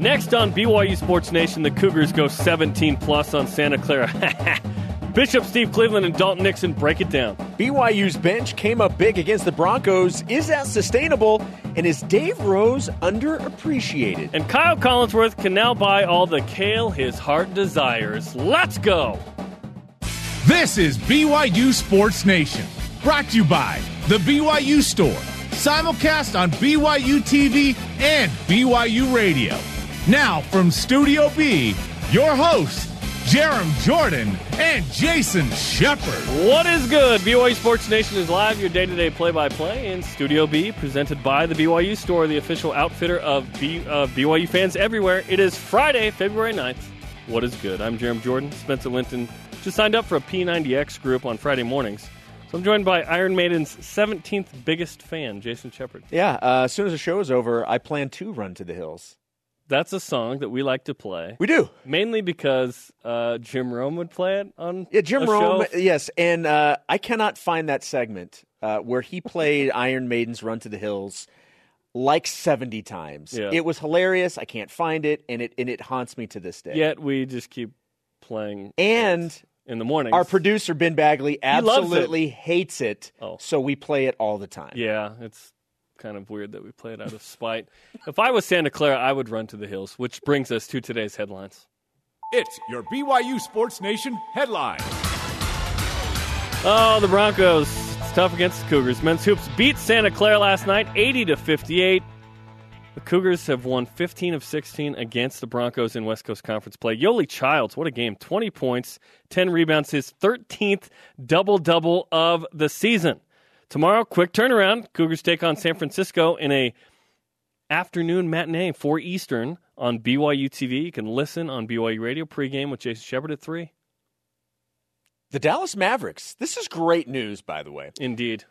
Next on BYU Sports Nation, the Cougars go 17 plus on Santa Clara. Bishop Steve Cleveland and Dalton Nixon break it down. BYU's bench came up big against the Broncos. Is that sustainable? And is Dave Rose underappreciated? And Kyle Collinsworth can now buy all the kale his heart desires. Let's go! This is BYU Sports Nation, brought to you by The BYU Store, simulcast on BYU TV and BYU Radio. Now from Studio B, your hosts, Jarom Jordan and Jason Shepard. What is good? BYU Sports Nation is live, your day to day play by play in Studio B, presented by the BYU Store, the official outfitter of B, uh, BYU fans everywhere. It is Friday, February 9th. What is good? I'm Jarom Jordan. Spencer Linton just signed up for a P90X group on Friday mornings. So I'm joined by Iron Maiden's 17th biggest fan, Jason Shepard. Yeah, uh, as soon as the show is over, I plan to run to the hills. That's a song that we like to play. We do. Mainly because uh, Jim Rome would play it on Yeah, Jim Rome, show. yes. And uh, I cannot find that segment uh, where he played Iron Maiden's Run to the Hills like 70 times. Yeah. It was hilarious. I can't find it, and it, and it haunts me to this day. Yet we just keep playing And it in the morning. our producer, Ben Bagley, loves it. absolutely hates it, Oh. so we play it all the time. Yeah, it's kind of weird that we play it out of spite. if I was Santa Clara, I would run to the hills, which brings us to today's headlines. It's your BYU Sports Nation headline. Oh, the Broncos. It's tough against the Cougars. Men's hoops beat Santa Clara last night, 80 to 58. The Cougars have won 15 of 16 against the Broncos in West Coast Conference play. Yoeli Childs, what a game. 20 points, 10 rebounds, his 13th double double of the season. Tomorrow, quick turnaround. Cougars take on San Francisco in a afternoon matinee, 4 Eastern on BYU TV. You can listen on BYU Radio pregame with Jason Shepard at 3. The Dallas Mavericks. This is great news, by the way. Indeed.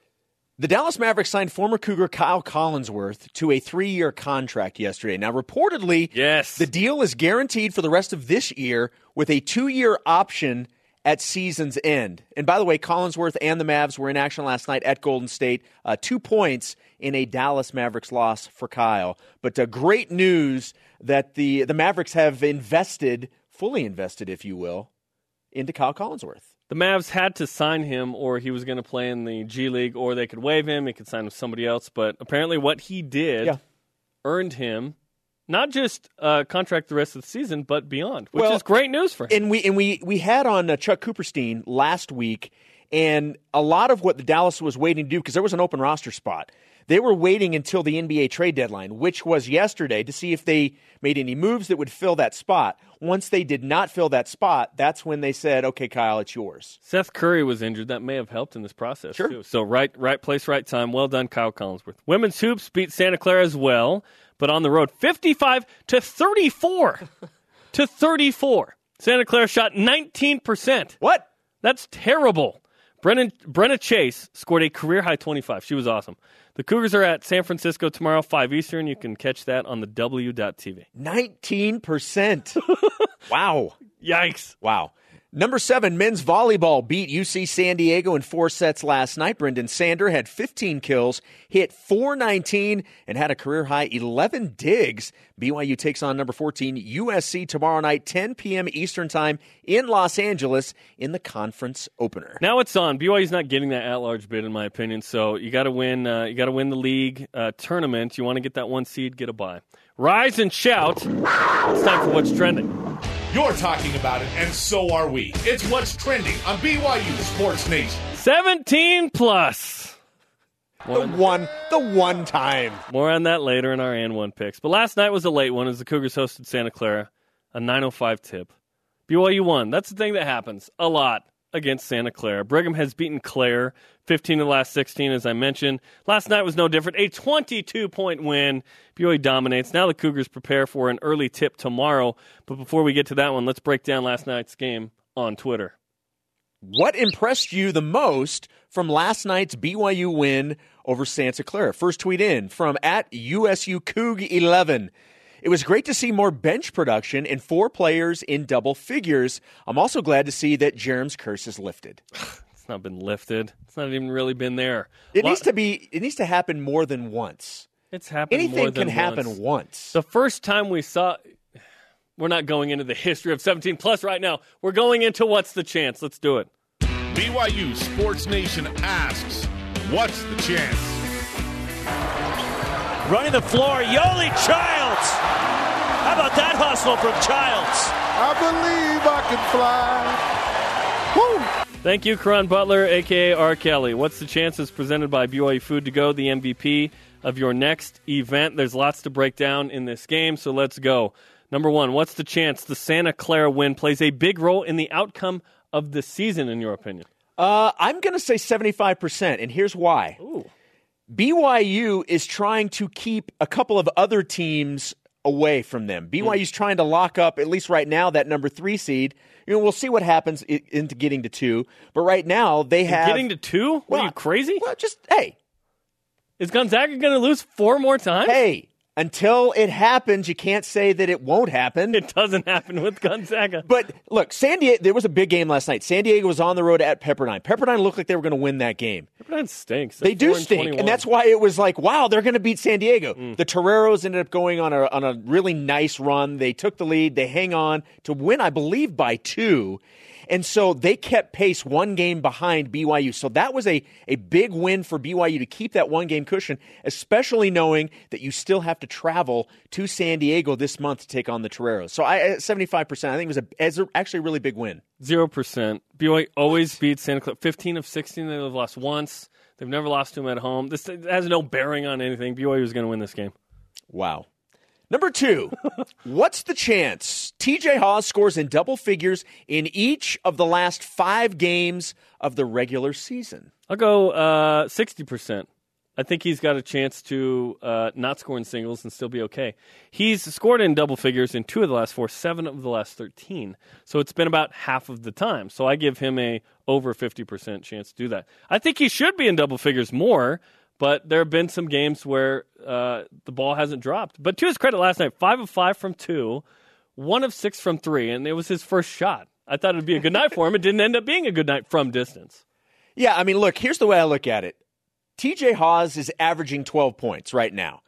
The Dallas Mavericks signed former Cougar Kyle Collinsworth to a three year contract yesterday. Now, reportedly, Yes. the deal is guaranteed for the rest of this year with a two year option at season's end. And by the way, Collinsworth and the Mavs were in action last night at Golden State. Uh, two points in a Dallas Mavericks loss for Kyle. But uh, great news that the, the Mavericks have invested, fully invested, if you will, into Kyle Collinsworth. The Mavs had to sign him, or he was going to play in the G League, or they could waive him. He could sign with somebody else. But apparently, what he did Yeah. earned him not just a contract the rest of the season, but beyond, which Well, is great news for him. And we and we we had on uh, Chuck Cooperstein last week, and a lot of what the Dallas was waiting to do because there was an open roster spot. They were waiting until the NBA trade deadline, which was yesterday, to see if they made any moves that would fill that spot. Once they did not fill that spot, that's when they said, "Okay, Kyle, it's yours." Seth Curry was injured. That may have helped in this process Sure. too. So right, right place, right time. Well done, Kyle Collinsworth. Women's hoops beat Santa Clara as well, but on the road, fifty-five to thirty-four, to thirty-four. Santa Clara shot nineteen percent. What? That's terrible. Brennan, Brenna Chase scored a career high 25. She was awesome. The Cougars are at San Francisco tomorrow, 5 Eastern. You can catch that on the W.TV. Nineteen percent. wow. Yikes. Wow. Number seven, men's volleyball beat UC San Diego in four sets last night. Brendan Sander had 15 kills, hit 419, and had a career high 11 digs. BYU takes on number 14, USC, tomorrow night, 10 p.m. Eastern Time in Los Angeles in the conference opener. Now it's on. BYU's not getting that at-large bid, in my opinion. So you got to win. Uh, you got to win the league uh, tournament. You want to get that one seed, get a bye. Rise and shout! It's time for what's trending. You're talking about it, and so are we. It's what's trending on BYU Sports Nation. 17 plus. The one, the one time. More on that later in our and one picks. But last night was a late one as the Cougars hosted Santa Clara, a 9:05 tip. BYU won. That's the thing that happens a lot against Santa Clara. Brigham has beaten Clare 15 of the last 16, as I mentioned. Last night was no different. A 22 point win. BYU dominates. Now the Cougars prepare for an early tip tomorrow. But before we get to that one, let's break down last night's game on Twitter. What impressed you the most from last night's BYU win over Santa Clara? First tweet in from at USU Coug 11. It was great to see more bench production and four players in double figures. I'm also glad to see that Jarom's curse is lifted. It's not been lifted. It's not even really been there. It Lo- needs to be. It needs to happen more than once. It's happened more Anything than can happen once. once. The first time we saw we're not going into the history of 17 plus right now. We're going into what's the chance. Let's do it. BYU Sports Nation asks, What's the chance? Running the floor, Yoeli Childs. How about that hustle from Childs? I believe I can fly. Woo! Thank you, Karan Butler, aka R. Kelly. What's the chances presented by BYU Food to Go, the MVP of your next event? There's lots to break down in this game, so let's go. Number one, what's the chance the Santa Clara win plays a big role in the outcome of the season, in your opinion? Uh, I'm going to say 75%, and here's why. Ooh. BYU is trying to keep a couple of other teams away from them. BYU's trying to lock up, at least right now, that number three seed. You know, we'll see what happens i- into getting to two. But right now, they have Getting to two? What Well, are you crazy? Well, just hey, Is Gonzaga going to lose four more times? hey. Until it happens, you can't say that it won't happen. It doesn't happen with Gonzaga. But look, San Diego. There was a big game last night. San Diego was on the road at Pepperdine. Pepperdine looked like they were going to win that game. Pepperdine stinks. They do 4 stink, 21. and that's why it was like, wow, they're going to beat San Diego. Mm. The Toreros ended up going on a on a really nice run. They took the lead. They hang on to win, I believe, by two. And so they kept pace one game behind BYU. So that was a, a big win for BYU to keep that one game cushion, especially knowing that you still have to travel to San Diego this month to take on the Toreros. So I 75%, I think it was a, actually a really big win. Zero percent. BYU always beats Santa Clara. Fifteen of sixteen. They've lost once. They've never lost to them at home. This has no bearing on anything. BYU is going to win this game. Wow. Number two, what's the chance TJ Haws scores in double figures in each of the last five games of the regular season? I'll go uh, sixty percent. I think he's got a chance to uh, not score in singles and still be okay. He's scored in double figures in two of the last four, seven of the last thirteen. So it's been about half of the time. So I give him a over fifty percent chance to do that. I think he should be in double figures more, but there have been some games where uh, the ball hasn't dropped. But to his credit, last night five of five from two, one of six from three, and it was his first shot. I thought it'd be a good night for him. It didn't end up being a good night from distance. Yeah, I mean, look, here's the way I look at it TJ Haws is averaging 12 points right now.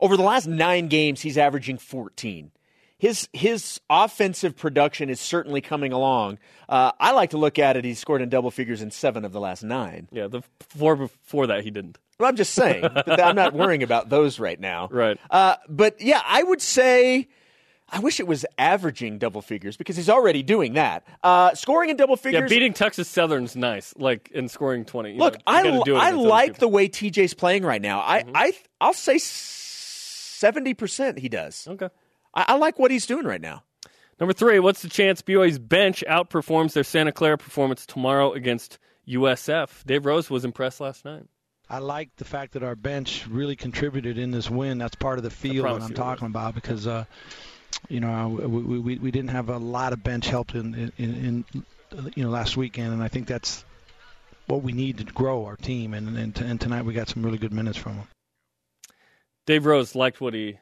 Over the last nine games, he's averaging 14. His his offensive production is certainly coming along. Uh, I like to look at it. He's scored in double figures in seven of the last nine. Yeah, the four before that he didn't. But I'm just saying. that I'm not worrying about those right now. Right. Uh, but yeah, I would say. I wish it was averaging double figures because he's already doing that. Uh, scoring in double figures. Yeah, beating Texas Southern's nice, like in scoring twenty. You Look, know, you I, do it I like the way TJ's playing right now. I Mm-hmm. I I'll say seventy percent he does. Okay. I, I like what he's doing right now. Number three, what's the chance BYU's bench outperforms their Santa Clara performance tomorrow against USF? Dave Rose was impressed last night. I like the fact that our bench really contributed in this win. That's part of the feel that I'm talking about because, uh, you know, we, we, we didn't have a lot of bench help in, in, in, you know, last weekend, and I think that's what we need to grow our team. And, and, and tonight we got some really good minutes from them. Dave Rose liked what he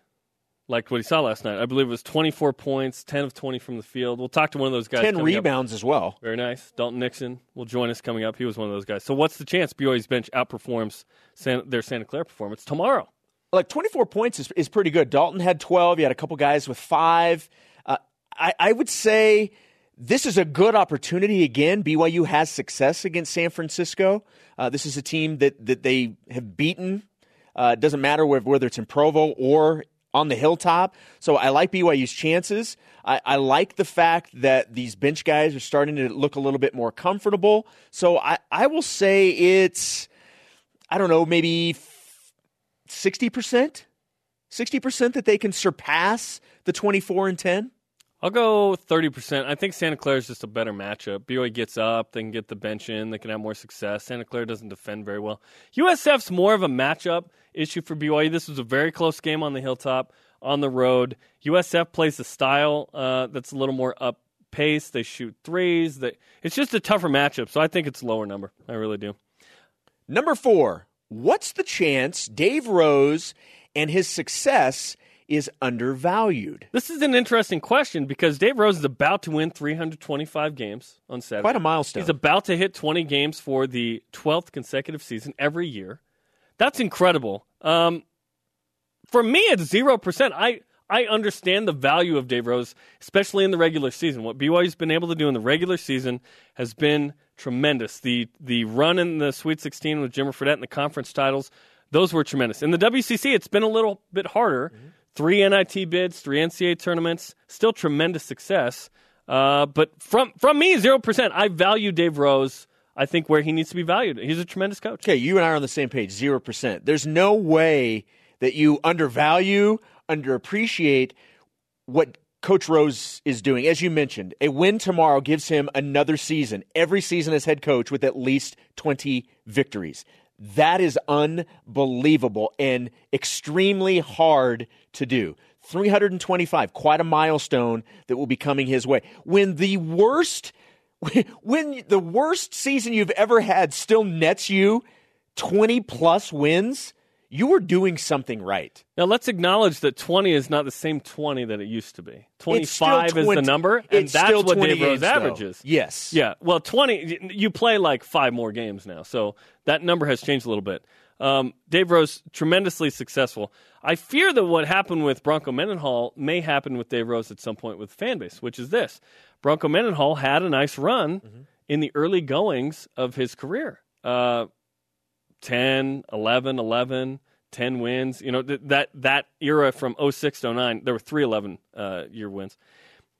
liked what he saw last night. I believe it was 24 points, 10 of 20 from the field. We'll talk to one of those guys. Ten coming up. rebounds as well. Very nice. Dalton Nixon will join us coming up. He was one of those guys. So what's the chance BYU's bench outperforms San, their Santa Clara performance tomorrow? Like twenty four points is is pretty good. Dalton had twelve. You had a couple guys with five. Uh, I I would say. This is a good opportunity again. BYU has success against San Francisco. Uh, this is a team that, that they have beaten. Uh, it doesn't matter whether, whether it's in Provo or on the hilltop. So I like BYU's chances. I, I like the fact that these bench guys are starting to look a little bit more comfortable. So I, I will say it's, I don't know, maybe 60%? 60% that they can surpass the 24 and 10? I'll go 30%. I think Santa Clara is just a better matchup. BYU gets up, they can get the bench in, they can have more success. Santa Clara doesn't defend very well. USF's more of a matchup issue for BYU. This was a very close game on the hilltop, on the road. USF plays a style uh, that's a little more up pace. They shoot threes. They, it's just a tougher matchup, so I think it's a lower number. I really do. Number four, what's the chance Dave Rose and his success is undervalued? This is an interesting question because Dave Rose is about to win 325 games on Saturday. Quite a milestone. He's about to hit 20 games for the 12th consecutive season every year. That's incredible. Um, for me, it's zero percent. I I understand the value of Dave Rose, especially in the regular season. What BYU's been able to do in the regular season has been tremendous. The the run in the Sweet 16 with Jimmer Fredette and the conference titles, those were tremendous. In the WCC, it's been a little bit harder. Mm-hmm. Three NIT bids, three NCAA tournaments, still tremendous success. Uh, but from from me, zero percent. I value Dave Rose. I think where he needs to be valued. He's a tremendous coach. Okay, you and I are on the same page. Zero percent. There's no way that you undervalue, underappreciate what Coach Rose is doing. As you mentioned, a win tomorrow gives him another season, every season as head coach, with at least 20 victories. That is unbelievable and extremely hard to do. 325, quite a milestone that will be coming his way. When the worst when the worst season you've ever had still nets you 20 plus wins, you were doing something right. Now let's acknowledge that 20 is not the same 20 that it used to be. 25 20, is the number, and that's what Dave Rose averages. Yes. Yeah. Well, 20 you play like 5 more games now. So that number has changed a little bit. Um, Dave Rose tremendously successful. I fear that what happened with Bronco Mendenhall may happen with Dave Rose at some point with fan base, which is this: Bronco Mendenhall had a nice run mm-hmm. in the early goings of his career. Uh, 10, 11, 11, 10 wins. You know, th- that, that era from 06 to 09, there were three 11 uh, year wins,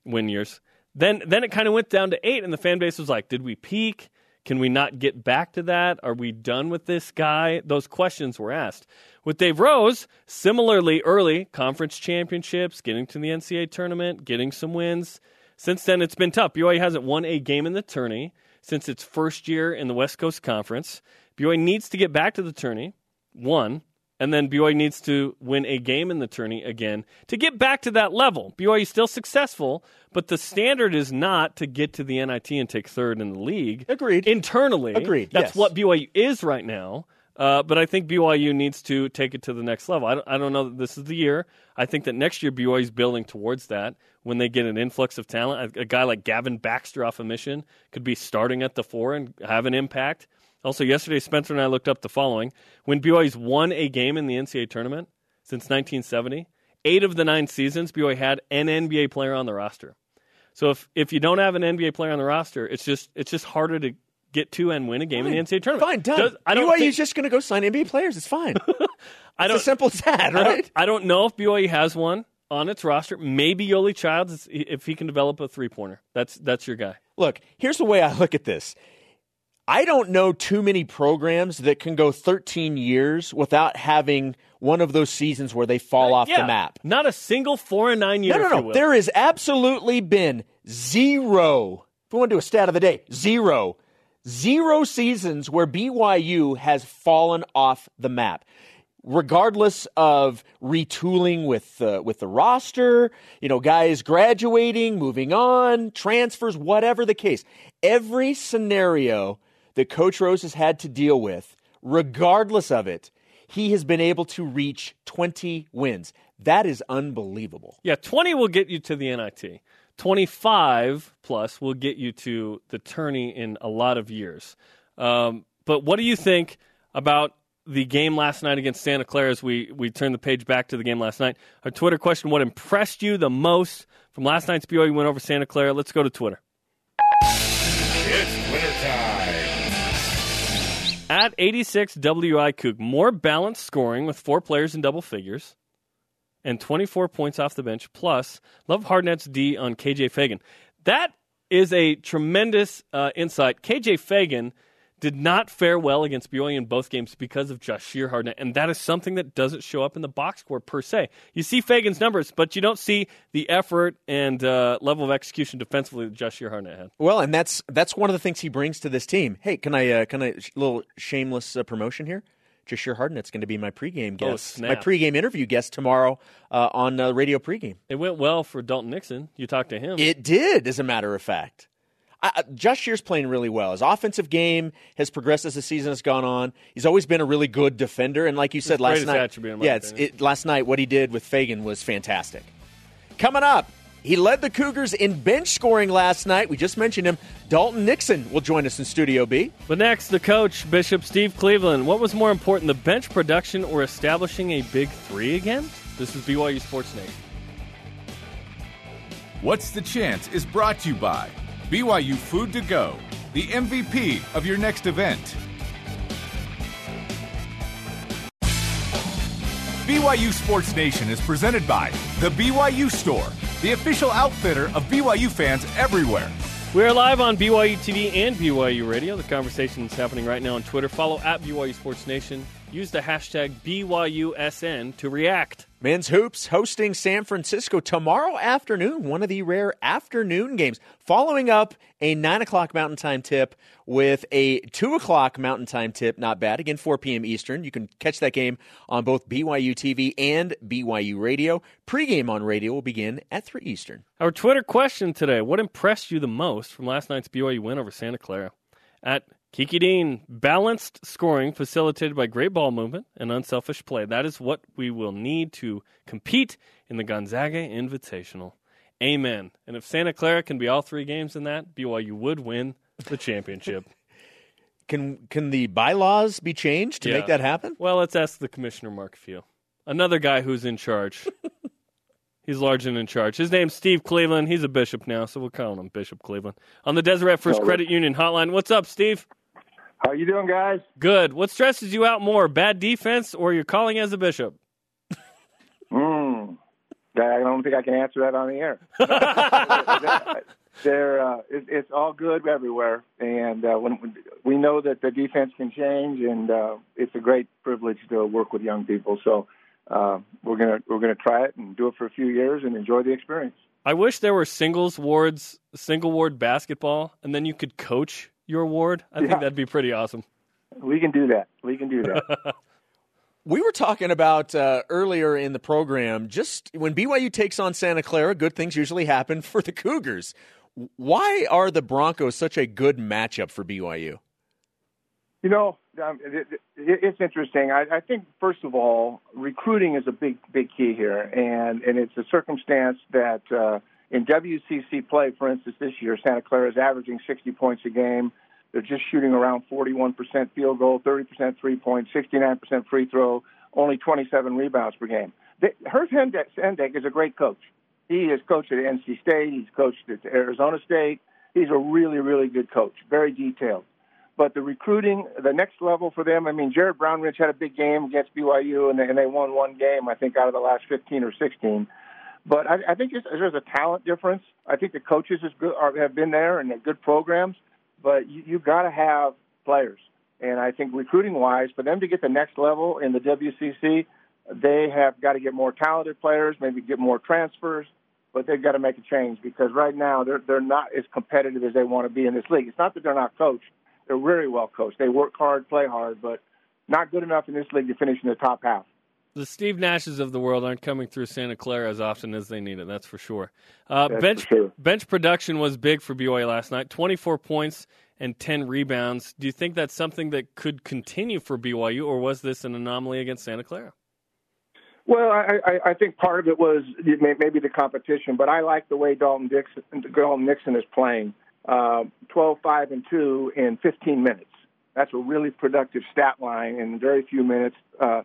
win years. Then, then it kind of went down to eight, and the fan base was like, did we peak? Can we not get back to that? Are we done with this guy? Those questions were asked. With Dave Rose, similarly early, conference championships, getting to the NCAA tournament, getting some wins. Since then, it's been tough. BYU hasn't won a game in the tourney since its first year in the West Coast Conference. BYU needs to get back to the tourney, one, and then BYU needs to win a game in the tourney again to get back to that level. BYU is still successful, but the standard is not to get to the NIT and take third in the league. Agreed. Internally, agreed. That's yes. what BYU is right now. Uh, but I think BYU needs to take it to the next level. I don't, I don't know that this is the year. I think that next year BYU is building towards that when they get an influx of talent. A, a guy like Gavin Baxter off a mission could be starting at the four and have an impact. Also, yesterday, Spencer and I looked up the following. When BYU's won a game in the NCAA tournament since 1970, eight of the nine seasons, BYU had an NBA player on the roster. So if, if you don't have an NBA player on the roster, it's just it's just harder to get to and win a game fine. in the NCAA tournament. Fine, done. Does, I don't BYU's think, just going to go sign NBA players. It's fine. I don't, it's as simple as that, right? I don't, I don't know if BYU has one on its roster. Maybe Yoeli Childs, if he can develop a three pointer. That's that's your guy. Look, here's the way I look at this. I don't know too many programs that can go 13 years without having one of those seasons where they fall uh, off yeah, the map. Not a single four and nine year. No, no, no. There has absolutely been zero. If we want to do a stat of the day, zero, zero seasons where BYU has fallen off the map regardless of retooling with uh, with the roster, you know, guys graduating, moving on, transfers, whatever the case. Every scenario that Coach Rose has had to deal with, regardless of it, he has been able to reach 20 wins. That is unbelievable. Yeah, 20 will get you to the NIT. 25 plus will get you to the tourney in a lot of years. Um, but what do you think about the game last night against Santa Clara as we, we turn the page back to the game last night? Our Twitter question What impressed you the most from last night's BYU win over Santa Clara? Let's go to Twitter. It's Twitter time. At 86 WI Cook, more balanced scoring with four players in double figures and 24 points off the bench. Plus, love Hardnett's D on KJ Feagin. That is a tremendous uh, insight. KJ Feagin did not fare well against BYU in both games because of Jahshire Hardnett, and that is something that doesn't show up in the box score per se. You see Feagin's numbers, but you don't see the effort and uh, level of execution defensively that Jahshire Hardnett had. Well, and that's that's one of the things he brings to this team. Hey, can I uh, can I little shameless uh, promotion here? Jahshire Hardnett's going to be my pregame oh, guest, oh, my pregame interview guest tomorrow uh, on uh, Radio Pregame. It went well for Dalton Nixon. You talked to him. It did, as a matter of fact. I, Jahshire's playing really well. His offensive game has progressed as the season has gone on. He's always been a really good defender, and like you said last night, yeah, it, last night what he did with Feagin was fantastic. Coming up, he led the Cougars in bench scoring last night. We just mentioned him. Dalton Nixon will join us in Studio B. But next, the coach, Bishop Steve Cleveland. What was more important, the bench production or establishing a big three again? This is BYU Sports Nation. What's the Chance is brought to you by BYU Food to Go, the MVP of your next event. BYU Sports Nation is presented by The BYU Store, the official outfitter of BYU fans everywhere. We are live on BYU TV and BYU Radio. The conversation is happening right now on Twitter. Follow at BYU Sports Nation. Use the hashtag BYUSN to react. Men's Hoops hosting San Francisco tomorrow afternoon, one of the rare afternoon games, following up a 9 o'clock Mountain Time tip with a 2 o'clock Mountain Time tip. Not bad. Again, 4 p.m. Eastern. You can catch that game on both BYU TV and BYU Radio. Pregame on radio will begin at 3 Eastern. Our Twitter question today What impressed you the most from last night's BYU win over Santa Clara? At Kiki Dean, balanced scoring facilitated by great ball movement and unselfish play. That is what we will need to compete in the Gonzaga Invitational. Amen. And if Santa Clara can be all three games in that, BYU would win the championship. can can the bylaws be changed to Yeah. make that happen? Well, let's ask the commissioner, Mark Few. Another guy who's in charge. He's large and in charge. His name's Steve Cleveland. He's a bishop now, so we'll call him Bishop Cleveland. On the Deseret First Credit Union hotline. What's up, Steve? How you doing, guys? Good. What stresses you out more, bad defense or you're calling as a bishop? Hmm. I don't think I can answer that on the air. They're, uh, it, it's all good everywhere, and uh, when we know that the defense can change, and uh, it's a great privilege to work with young people. So uh, we're gonna we're gonna try it and do it for a few years and enjoy the experience. I wish there were singles wards, single ward basketball, and then you could coach your ward. I think that'd be pretty awesome. We can do that. We can do that. We were talking about uh, earlier in the program just when BYU takes on Santa Clara, good things usually happen for the Cougars. Why are the Broncos such a good matchup for BYU? You know, um, it, it, it's interesting. I, I think first of all, recruiting is a big, big key here, and and it's a circumstance that uh, in WCC play, for instance, this year Santa Clara is averaging 60 points a game. They're just shooting around 41% field goal, 30% three point, 69% free throw, only 27 rebounds per game. Herb Sendek is a great coach. He has coached at NC State. He's coached at Arizona State. He's a really, really good coach. Very detailed. But the recruiting, the next level for them, I mean, Jared Brownridge had a big game against BYU, and they, and they won one game, I think, out of the last 15 or 16. But I, I think there's, a talent difference. I think the coaches good, are, have been there and good programs, but you, you got to have players. And I think recruiting wise, for them to get the next level in the WCC, they have got to get more talented players, maybe get more transfers, but they've got to make a change because right now they're they're not as competitive as they want to be in this league. It's not that they're not coached; they're very well coached. They work hard, play hard, but not good enough in this league to finish in the top half. The Steve Nashes of the world aren't coming through Santa Clara as often as they need it. That's for sure. Uh, That's bench for sure. bench production was big for BYU last night. Twenty four points and ten rebounds. Do you think that's something that could continue for BYU, or was this an anomaly against Santa Clara? Well, I, I, I think part of it was maybe the competition, but I like the way Dalton Dixon, Dalton Nixon is playing. Uh, 12, 5, and 2 in 15 minutes. That's a really productive stat line in very few minutes. Uh,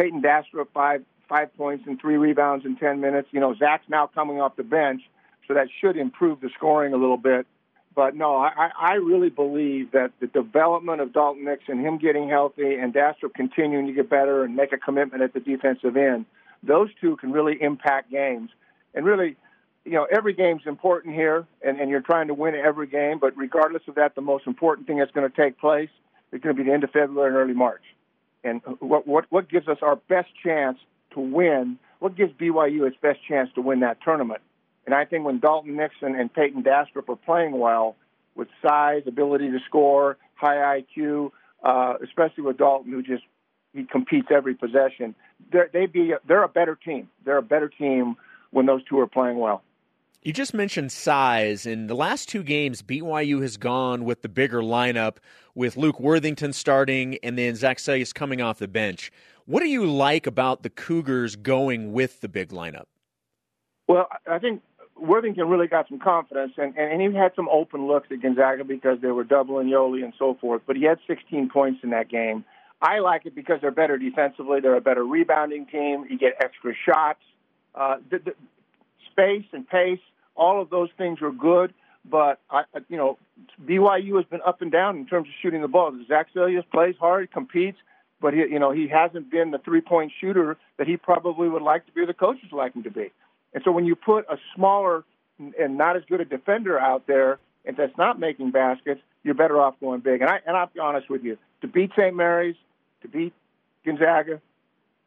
Peyton Dastrup, five, five points and three rebounds in 10 minutes. You know, Zach's now coming off the bench, so that should improve the scoring a little bit. But no, I, I really believe that the development of Dalton Nixon, him getting healthy, and Dastrup continuing to get better and make a commitment at the defensive end, those two can really impact games. And really, you know, every game's important here, and, and you're trying to win every game. But regardless of that, the most important thing that's going to take place is going to be the end of February and early March. And what what what gives us our best chance to win? What gives BYU its best chance to win that tournament? And I think when Dalton Nixon and Peyton Dastrup are playing well, with size, ability to score, high IQ, uh, especially with Dalton, who just he competes every possession. They're, they be they're a better team. They're a better team when those two are playing well. You just mentioned size. In the last two games, BYU has gone with the bigger lineup with Luke Worthington starting and then Zach Seljaas coming off the bench. What do you like about the Cougars going with the big lineup? Well, I think Worthington really got some confidence, and, and he had some open looks at Gonzaga because they were doubling Yoeli and so forth, but he had 16 points in that game. I like it because they're better defensively. They're a better rebounding team. You get extra shots. Uh, the, the space and pace All of those things are good, but I, you know, BYU has been up and down in terms of shooting the ball. Zach Seljaas plays hard, competes, but he, you know, he hasn't been the three-point shooter that he probably would like to be, or the coaches like him to be. And so when you put a smaller and not as good a defender out there, and that's not making baskets, you're better off going big. And I and I'll be honest with you, to beat St. Mary's, to beat Gonzaga,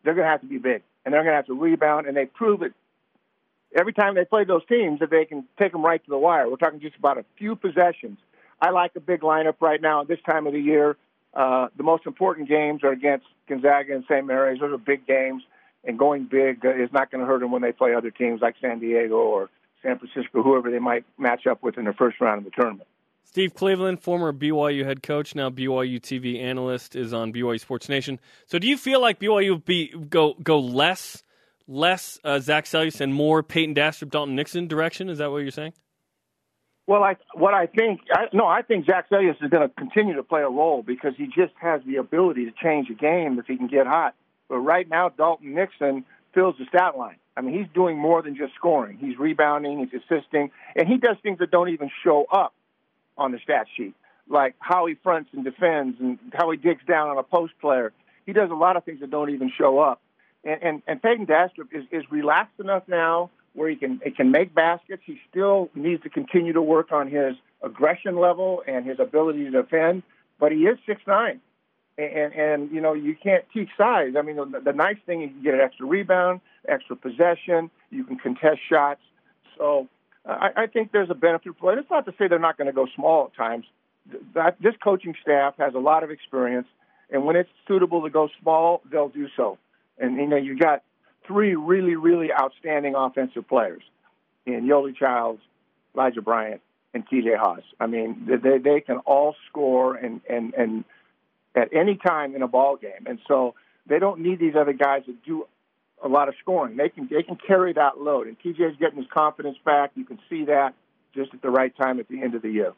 they're going to have to be big, and they're going to have to rebound, and they prove it every time they play those teams that they can take them right to the wire. We're talking just about a few possessions. I like a big lineup right now at this time of the year. Uh, the most important games are against Gonzaga and St. Mary's. Those are big games, and going big is not going to hurt them when they play other teams like San Diego or San Francisco, whoever they might match up with in the first round of the tournament. Steve Cleveland, former BYU head coach, now BYU TV analyst, is on BYU Sports Nation. So, do you feel like BYU be go go less less uh, Zach Seljaas and more Peyton Dastrup, Dalton Nixon direction? Is that what you're saying? Well, I what I think I, no, I think Zach Seljaas is going to continue to play a role because he just has the ability to change a game if he can get hot. But right now, Dalton Nixon fills the stat line. I mean, he's doing more than just scoring. He's rebounding, he's assisting, and he does things that don't even show up on the stat sheet, like how he fronts and defends and how he digs down on a post player. He does a lot of things that don't even show up. And and, and Peyton Dastrup is, is relaxed enough now where he can he can make baskets. He still needs to continue to work on his aggression level and his ability to defend, but he is six nine. And, and you know you can't teach size. I mean, the, the nice thing is you get an extra rebound, extra possession. You can contest shots. So I, I think there's a benefit for it. It's not to say they're not going to go small at times. That, this coaching staff has a lot of experience, and when it's suitable to go small, they'll do so. And you know, you got three really, really outstanding offensive players in Yoeli Childs, Elijah Bryant, and TJ Haws. I mean, they they can all score and and and at any time in a ball game, and so they don't need these other guys to do a lot of scoring. They can they can carry that load, and TJ's getting his confidence back. You can see that just at the right time at the end of the year.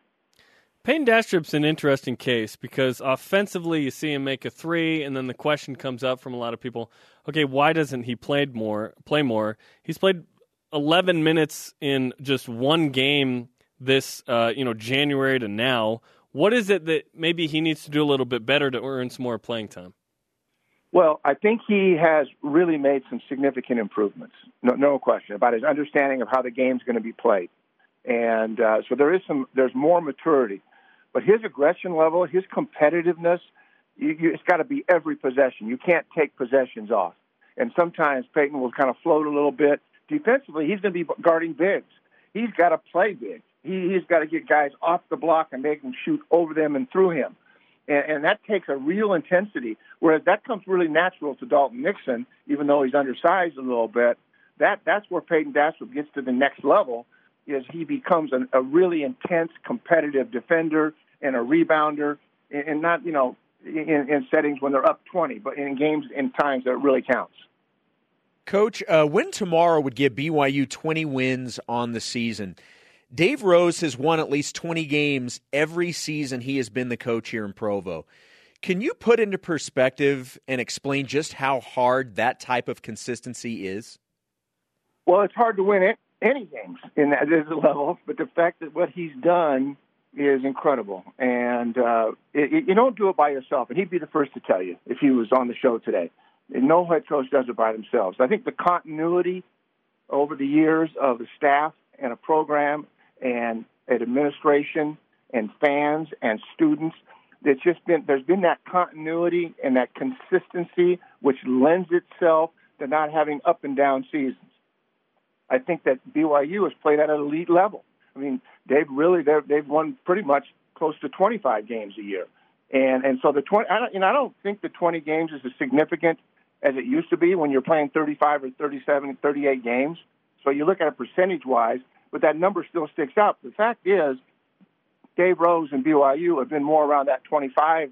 Peyton Dastrup's an interesting case because offensively you see him make a three, and then the question comes up from a lot of people: Okay, why doesn't he play more? Play more? He's played 11 minutes in just one game this uh, you know January to now. What is it that maybe he needs to do a little bit better to earn some more playing time? Well, I think he has really made some significant improvements, no, no question, about his understanding of how the game's going to be played, and uh, so there is some, there's more maturity, but his aggression level, his competitiveness, you, you, it's got to be every possession. You can't take possessions off, and sometimes Peyton will kind of float a little bit defensively. He's going to be guarding bigs. He's got to play big. He, he's got to get guys off the block and make them shoot over them and through him and, and that takes a real intensity. Whereas that comes really natural to Dalton Nixon, even though he's undersized a little bit. That that's where Peyton Dastrup gets to the next level, is he becomes an, a really intense, competitive defender and a rebounder, and, and not you know in, in settings when they're up 20, but in games in times that it really counts. Coach, uh, win tomorrow would give BYU 20 wins on the season. Dave Rose has won at least 20 games every season he has been the coach here in Provo. Can you put into perspective and explain just how hard that type of consistency is? Well, it's hard to win it, any games in that level, but the fact that what he's done is incredible. And uh, it, you don't do it by yourself. And he'd be the first to tell you if he was on the show today. And no head coach does it by themselves. I think the continuity over the years of the staff and a program and an administration and fans and students. It's just been there's been that continuity and that consistency which lends itself to not having up and down seasons. I think that BYU has played at an elite level. I mean, they've really they've won pretty much close to 25 games a year, and and so the 20. I don't, you know, I don't think the 20 games is as significant as it used to be when you're playing 35 or 37, 38 games. So you look at it percentage wise, but that number still sticks out. The fact is, Dave Rose and BYU have been more around that 25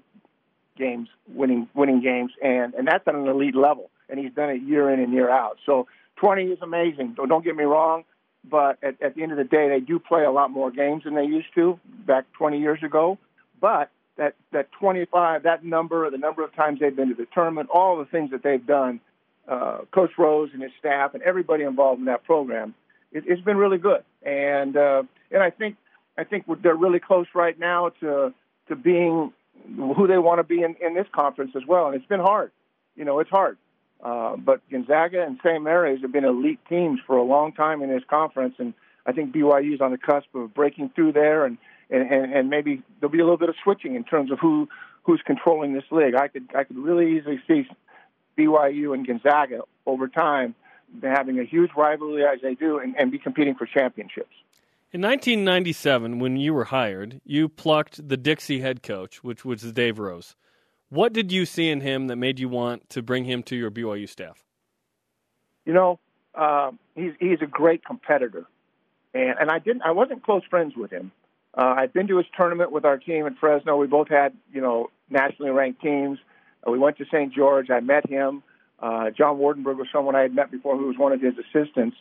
games, winning winning games, and and that's at an elite level. And he's done it year in and year out. So 20 is amazing. Don't, don't get me wrong, but at, at the end of the day, they do play a lot more games than they used to back 20 years ago. But that that 25, that number, the number of times they've been to the tournament, all the things that they've done, uh, Coach Rose and his staff and everybody involved in that program it, has been really good. and uh, and I think I think they're really close right now to to being who they want to be in, in this conference as well. And it's been hard, you know, it's hard. Uh, but Gonzaga and St. Mary's have been elite teams for a long time in this conference, and I think BYU is on the cusp of breaking through there, and, and and maybe there'll be a little bit of switching in terms of who who's controlling this league. I could I could really easily see BYU and Gonzaga over time having a huge rivalry as they do, and, and be competing for championships. In 1997, when you were hired, you plucked the Dixie head coach, which was Dave Rose. What did you see in him that made you want to bring him to your BYU staff? You know, uh, he's he's a great competitor, and and I didn't I wasn't close friends with him. Uh, I'd been to his tournament with our team in Fresno. We both had you know nationally ranked teams. Uh, we went to St. George. I met him. Uh, John Wardenberg was someone I had met before, who was one of his assistants.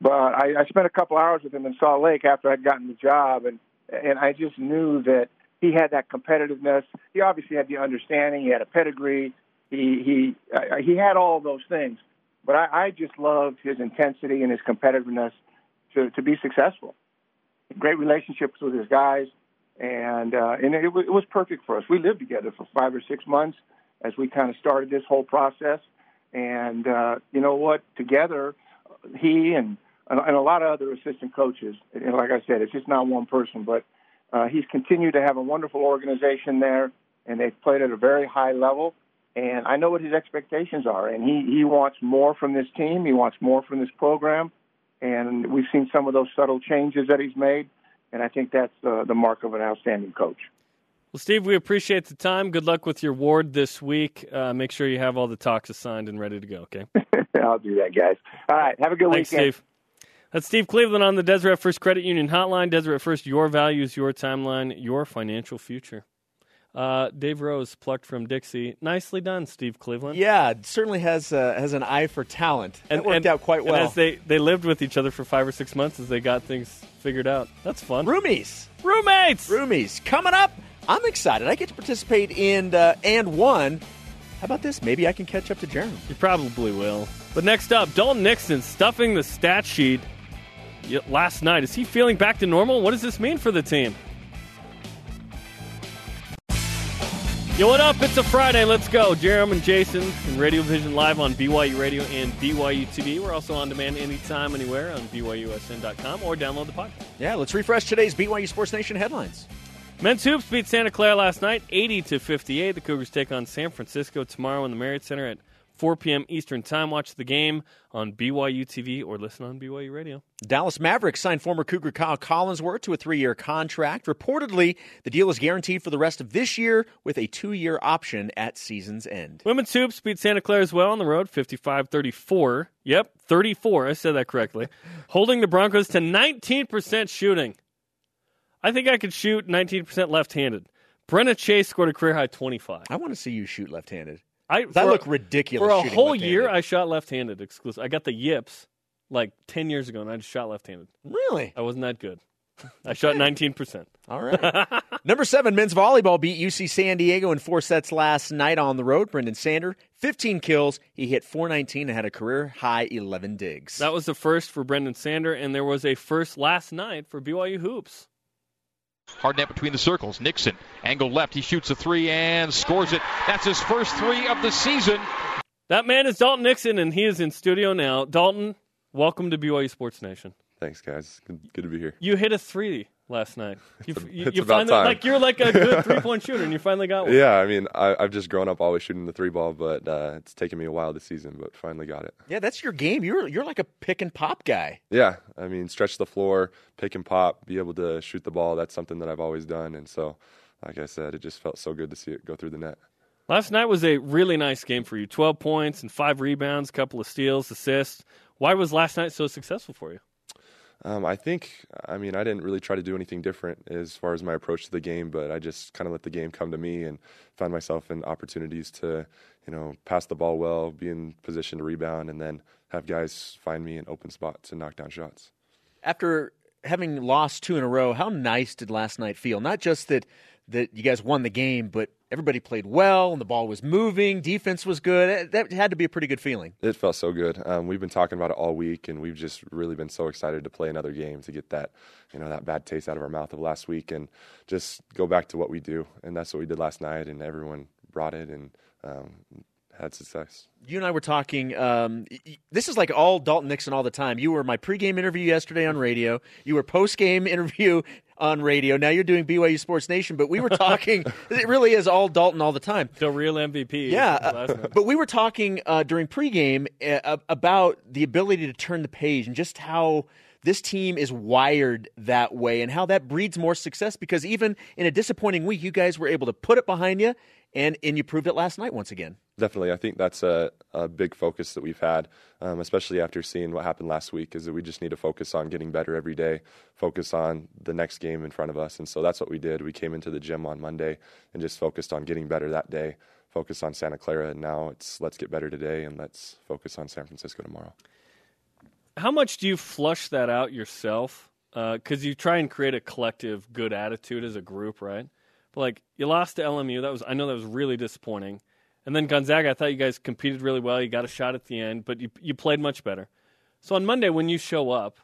But I, I spent a couple hours with him in Salt Lake after I'd gotten the job, and and I just knew that he had that competitiveness. He obviously had the understanding. He had a pedigree. He he uh, he had all those things. But I, I just loved his intensity and his competitiveness to to be successful. Great relationships with his guys, and uh, and it, it was perfect for us. We lived together for five or six months as we kind of started this whole process. And uh, you know what? Together, he and and a lot of other assistant coaches. And like I said, it's just not one person, but uh, he's continued to have a wonderful organization there, and they've played at a very high level. And I know what his expectations are, and he he wants more from this team. He wants more from this program, and we've seen some of those subtle changes that he's made, and I think that's uh, the mark of an outstanding coach. Well, Steve, we appreciate the time. Good luck with your ward this week. Uh, make sure you have all the talks assigned and ready to go. Okay. I'll do that, guys. All right. Have a good Thanks, weekend. Steve. That's Steve Cleveland on the Deseret First Credit Union Hotline. Deseret First, your values, your timeline, your financial future. Uh, Dave Rose plucked from Dixie. Nicely done, Steve Cleveland. Yeah, certainly has uh, has an eye for talent. and That worked and- out quite and well. as they they lived with each other for five or six months as they got things figured out. That's fun. Roomies, Roommates. roomies, coming up. I'm excited. I get to participate in uh, and one. How about this? Maybe I can catch up to Jeremy. You probably will. But next up, Dalton Nixon stuffing the stat sheet last night. Is he feeling back to normal? What does this mean for the team? Yo, what up? It's a Friday. Let's go. Jeremy and Jason and Radio Vision live on BYU Radio and BYU TV. We're also on demand anytime, anywhere on BYUSN.com or download the podcast. Yeah, let's refresh today's BYU Sports Nation headlines. Men's hoops beat Santa Clara last night, 80 to 58. The Cougars take on San Francisco tomorrow in the Marriott Center at 4 p.m. Eastern Time. Watch the game on BYU TV or listen on BYU Radio. Dallas Mavericks signed former Cougar Kyle Collinsworth to a three year contract. Reportedly, the deal is guaranteed for the rest of this year with a two year option at season's end. Women's hoops beat Santa Clara as well on the road, 55-34. Yep, 34. I said that correctly. Holding the Broncos to 19% shooting. I think I could shoot 19% left-handed. Brenna Chase scored a career high 25. I want to see you shoot left handed. I, for- look ridiculous. For a whole year, I shot left-handed exclusive. I got the yips like 10 years ago, and I just shot left-handed. Really? I wasn't that good. I shot 19%. All right. Number seven, men's volleyball beat UC San Diego in four sets last night on the road. Brendan Sander, 15 kills. He hit 419 and had a career high 11 digs. That was the first for Brendan Sander, and there was a first last night for BYU Hoops. Hardnett between the circles. Nixon, angle left. He shoots a three and scores it. That's his first three of the season. That man is Dalton Nixon, and he is in studio now. Dalton, welcome to BYU Sports Nation. Thanks, guys. Good, good to be here. You hit a three last night. You, you, it's you about finally, time. like you're like a good three point shooter, and you finally got one. Yeah, I mean, I, I've just grown up always shooting the three ball, but uh, it's taken me a while this season, but finally got it. yeah, that's your game. You're you're like a pick and pop guy. Yeah, I mean, stretch the floor, pick and pop, be able to shoot the ball. That's something that I've always done, and so, like I said, it just felt so good to see it go through the net. Last night was a really nice game for you. Twelve points and five rebounds, couple of steals, assists. Why was last night so successful for you? Um, I think, I mean, I didn't really try to do anything different as far as my approach to the game, but I just kind of let the game come to me and found myself in opportunities to, you know, pass the ball well, be in position to rebound, and then have guys find me in open spots and knock down shots. After having lost two in a row, how nice did last night feel? Not just that that you guys won the game, but everybody played well and the ball was moving, defense was good. That had to be a pretty good feeling. It felt so good. Um, we've been talking about it all week, and we've just really been so excited to play another game to get that, you know, that bad taste out of our mouth of last week and just go back to what we do. And that's what we did last night, and everyone brought it and um, had success. You and I were talking. Um, this is like all Dalton Nixon all the time. You were my pregame interview yesterday on radio. You were postgame interview on radio. Now you're doing BYU Sports Nation, but we were talking. it really is all Dalton all the time. The real MVP. Yeah, uh, but we were talking uh, during pregame uh, about the ability to turn the page and just how this team is wired that way and how that breeds more success because even in a disappointing week, you guys were able to put it behind you and, and you proved it last night once again. Definitely. I think that's a, a big focus that we've had, um, especially after seeing what happened last week, is that we just need to focus on getting better every day, focus on the next game in front of us. And so that's what we did. We came into the gym on Monday and just focused on getting better that day, focus on Santa Clara. And now it's let's get better today and let's focus on San Francisco tomorrow how much do you flush that out yourself? Because uh, you try and create a collective good attitude as a group, right? But like you lost to LMU, that was I know that was really disappointing. And then Gonzaga, I thought you guys competed really well. You got a shot at the end, but you you played much better. So on Monday when you show up,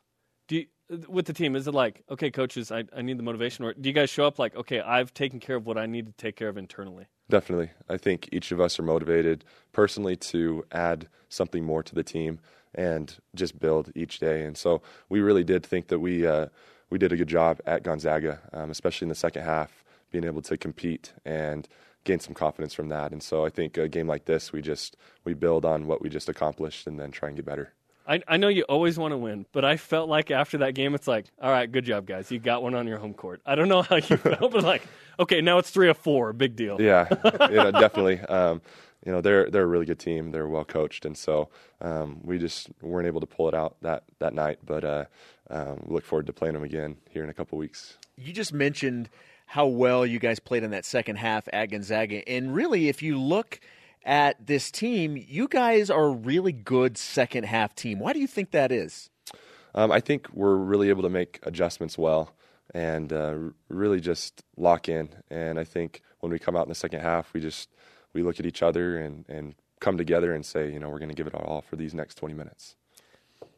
do you, with the team, is it like okay, coaches, I I need the motivation, or do you guys show up like okay, I've taken care of what I need to take care of internally? Definitely, I think each of us are motivated personally to add something more to the team and just build each day. And so we really did think that we uh, we did a good job at Gonzaga, um, especially in the second half, being able to compete and gain some confidence from that. And so I think a game like this, we just we build on what we just accomplished and then try and get better. I, I know you always want to win, but I felt like after that game, it's like, all right, good job, guys. You got one on your home court. I don't know how you felt, but like, okay, now it's three or four, big deal. Yeah, yeah, definitely. Um, you know they're they're a really good team. They're well coached, and so um, we just weren't able to pull it out that that night. But uh, um, look forward to playing them again here in a couple weeks. You just mentioned how well you guys played in that second half at Gonzaga, and really, if you look at this team, you guys are a really good second half team. Why do you think that is? Um, I think we're really able to make adjustments well and uh, really just lock in. And I think when we come out in the second half, we just we look at each other and, and come together and say, you know, we're going to give it our all for these next 20 minutes.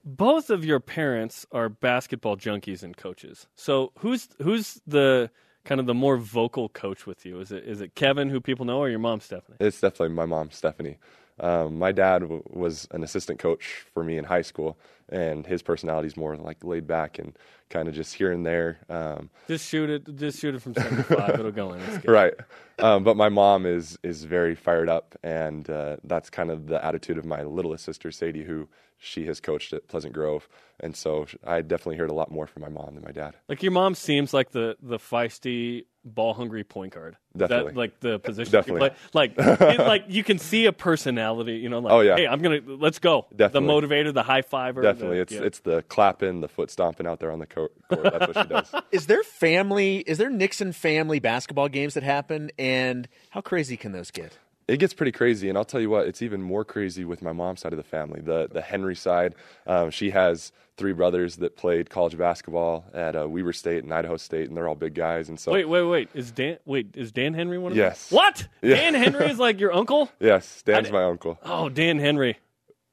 Both of your parents are basketball junkies and coaches. So who's who's the kind of the more vocal coach with you? Is it is it Kevin, who people know, or your mom, Stephanie? It's definitely my mom, Stephanie. Um, my dad w- was an assistant coach for me in high school, and his personality is more like laid back and kind of just here and there. Um, just shoot it, just shoot it from seventy five. It'll go in. Right. Um, but my mom is is very fired up, and uh, that's kind of the attitude of my littlest sister Sadie, who she has coached at Pleasant Grove, and so I definitely heard a lot more from my mom than my dad. Like your mom seems like the the feisty, ball hungry point guard. Definitely, that, like the position. Definitely, like it, like you can see a personality. You know, like oh yeah, hey, I'm gonna let's go. Definitely, the motivator, the high fiver. Definitely, the, it's yeah. it's the clapping, the foot stomping out there on the court. That's what she does. Is there family? Is there Nixon family basketball games that happen? And how crazy can those get? It gets pretty crazy, and I'll tell you what, it's even more crazy with my mom's side of the family. The the Henry side, um, she has three brothers that played college basketball at uh, Weber State and Idaho State, and they're all big guys. And so, wait, wait, wait, is Dan wait is Dan Henry one of yes. them? Yes. What? Yeah. Dan Henry is like your uncle? Yes, Dan's my uncle. Oh, Dan Henry.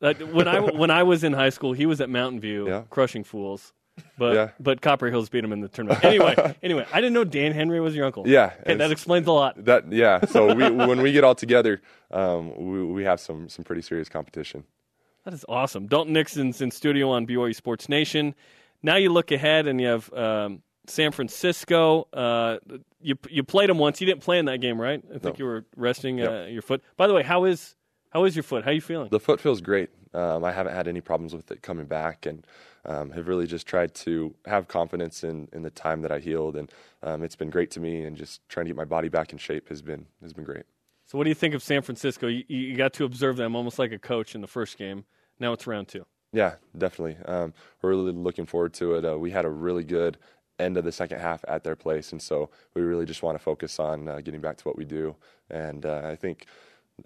Uh, when I when I was in high school, he was at Mountain View yeah. crushing fools. But yeah. but Copper Hills beat him in the tournament. Anyway, anyway, I didn't know Dan Henry was your uncle. Yeah, okay, that explains a lot. That yeah. So we, when we get all together, um, we we have some some pretty serious competition. That is awesome. Dalton Nixon's in studio on BYU Sports Nation. Now you look ahead and you have um, San Francisco. Uh, you you played them once. You didn't play in that game, right? I think no. you were resting uh, your foot. By the way, how is how is your foot? How are you feeling? The foot feels great. Um, I haven't had any problems with it coming back, and um, have really just tried to have confidence in, in the time that I healed, and um, it's been great to me. And just trying to get my body back in shape has been has been great. So, what do you think of San Francisco? You, you got to observe them almost like a coach in the first game. Now it's round two. Yeah, definitely. Um, we're really looking forward to it. Uh, we had a really good end of the second half at their place, and so we really just want to focus on uh, getting back to what we do. And uh, I think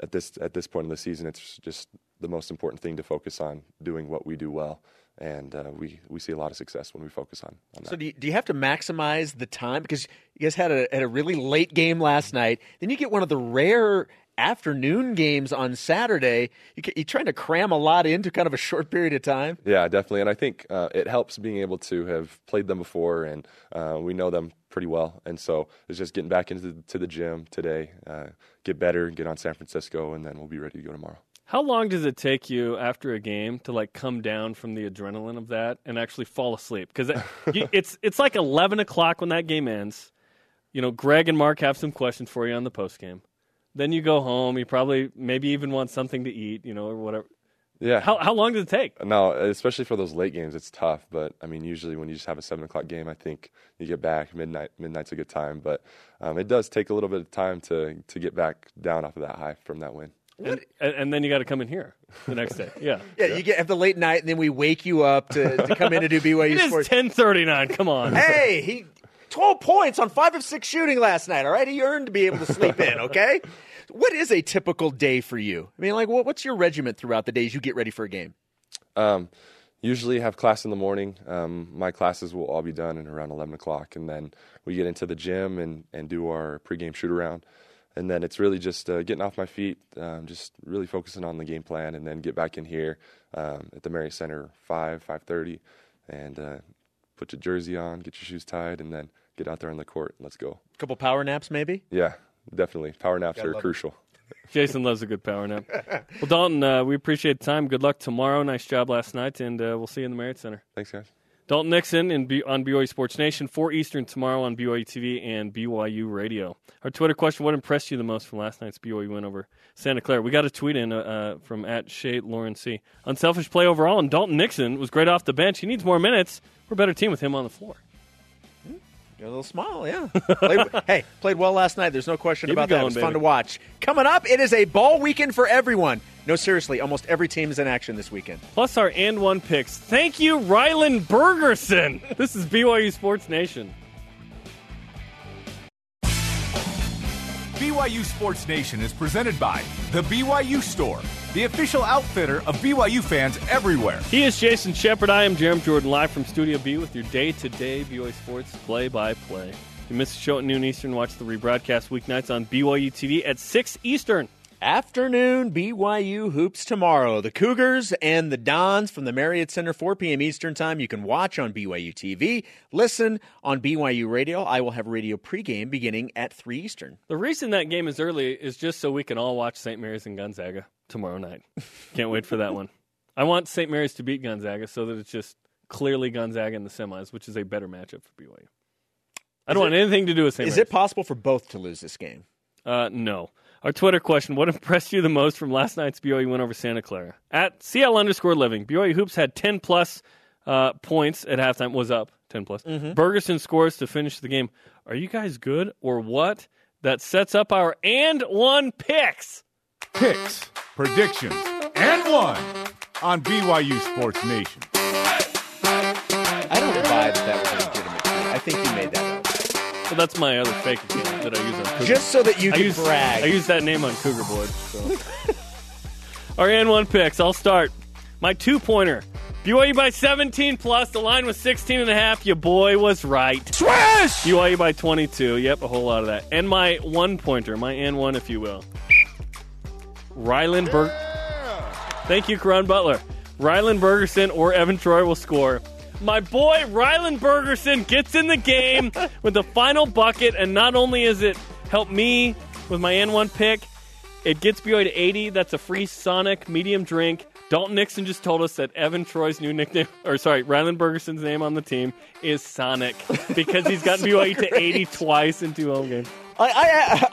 at this at this point in the season, it's just the most important thing to focus on doing what we do well. And uh, we we see a lot of success when we focus on, on that. So do you, do you have to maximize the time because you guys had a had a really late game last night? Then you get one of the rare afternoon games on Saturday. You, you're trying to cram a lot into kind of a short period of time. Yeah, definitely, and I think uh, it helps being able to have played them before, and uh, we know them pretty well. And so it's just getting back into the, to the gym today, uh, get better, get on San Francisco, and then we'll be ready to go tomorrow. How long does it take you after a game to like come down from the adrenaline of that and actually fall asleep? Because it, it's it's like eleven o'clock when that game ends. You know, Greg and Mark have some questions for you on the post game. Then you go home. You probably maybe even want something to eat. You know, or whatever. Yeah. How how long does it take? No, especially for those late games, it's tough. But I mean, usually when you just have a seven o'clock game, I think you get back midnight. Midnight's a good time, but um, it does take a little bit of time to to get back down off of that high from that win. And, and, then you got to come in here the next day. Yeah, yeah. You get have the late night, and then we wake you up to, to come in to do BYU it Sports. ten thirty nine. Come on. Hey, he twelve points on five of six shooting last night. All right, he earned to be able to sleep in. Okay. What is a typical day for you? I mean, like, what, what's your regiment throughout the days you get ready for a game? Um, usually have class in the morning. Um, my classes will all be done at around 11 o'clock, and then we get into the gym and, and do our pregame shoot around. And then it's really just uh, getting off my feet, um, just really focusing on the game plan, and then get back in here um, at the Marriott Center five five thirty, and uh, put your jersey on, get your shoes tied, and then get out there on the court. Let's go. A couple power naps, maybe. Yeah, definitely. Power naps are crucial. Jason loves a good power nap. Well, Dalton, uh, we appreciate the time. Good luck tomorrow. Nice job last night, and uh, we'll see you in the Marriott Center. Thanks, guys. Dalton Nixon in B- on BYU Sports Nation, 4 Eastern tomorrow on BYU TV and BYU Radio. Our Twitter question What impressed you the most from last night's BYU win over Santa Clara? We got a tweet in uh, uh, from at Shay Lauren C. Unselfish play overall, and Dalton Nixon was great off the bench. He needs more minutes. We're a better team with him on the floor. A little smile, yeah. played, hey, played well last night. There's no question Keep about going, that. It was baby. fun to watch. Coming up, it is a ball weekend for everyone. No, seriously, almost every team is in action this weekend. Plus our and one picks. Thank you, Rylan Bergersen. This is BYU Sports Nation. BYU Sports Nation is presented by The BYU Store, the official outfitter of BYU fans everywhere. He is Jason Shepard. I am Jarom Jordan, live from Studio B with your day-to-day BYU Sports play-by-play. If you missed the show at noon Eastern, watch the rebroadcast weeknights on BYU TV at 6 Eastern. Afternoon BYU hoops tomorrow. The Cougars and the Dons from the Marriott Center, 4 p.m. Eastern Time. You can watch on BYU TV, listen on BYU Radio. I will have radio pregame beginning at 3 Eastern. The reason that game is early is just so we can all watch St. Mary's and Gonzaga tomorrow night. Can't wait for that one. I want St. Mary's to beat Gonzaga so that it's just clearly Gonzaga in the semis, which is a better matchup for BYU. I don't Is want anything to do with St. Is Mary's. it possible for both to lose this game? Uh, no. Our Twitter question: What impressed you the most from last night's BYU win over Santa Clara? At CL underscore Living, BYU hoops had ten plus uh, points at halftime. Was up ten plus. Bergersen scores to finish the game. Are you guys good or what? That sets up our and one picks. Picks, predictions, and one on BYU Sports Nation. I don't buy that that was a legitimate tweet. I think you made that up. So that's my other fake account that I use on Cougar. Just so that you I can use, brag. I use that name on Cougar Board. So. Our and one picks. I'll start. My two pointer. BYU by 17 plus. The line was 16 and a half. Your boy was right. Swish! BYU by 22. Yep, a whole lot of that. And my one pointer, my and one, if you will. Rylan Berg. Thank you, Karan Butler. Rylan Bergersen or Evan Troy will score. My boy Rylan Bergersen gets in the game with the final bucket, and not only is it helped me with my N1 pick, it gets BYU to 80. That's a free Sonic medium drink. Dalton Nixon just told us that Evan Troy's new nickname, or sorry, Rylan Bergersen's name on the team is Sonic because he's gotten BYU to 80 twice in two home games. I,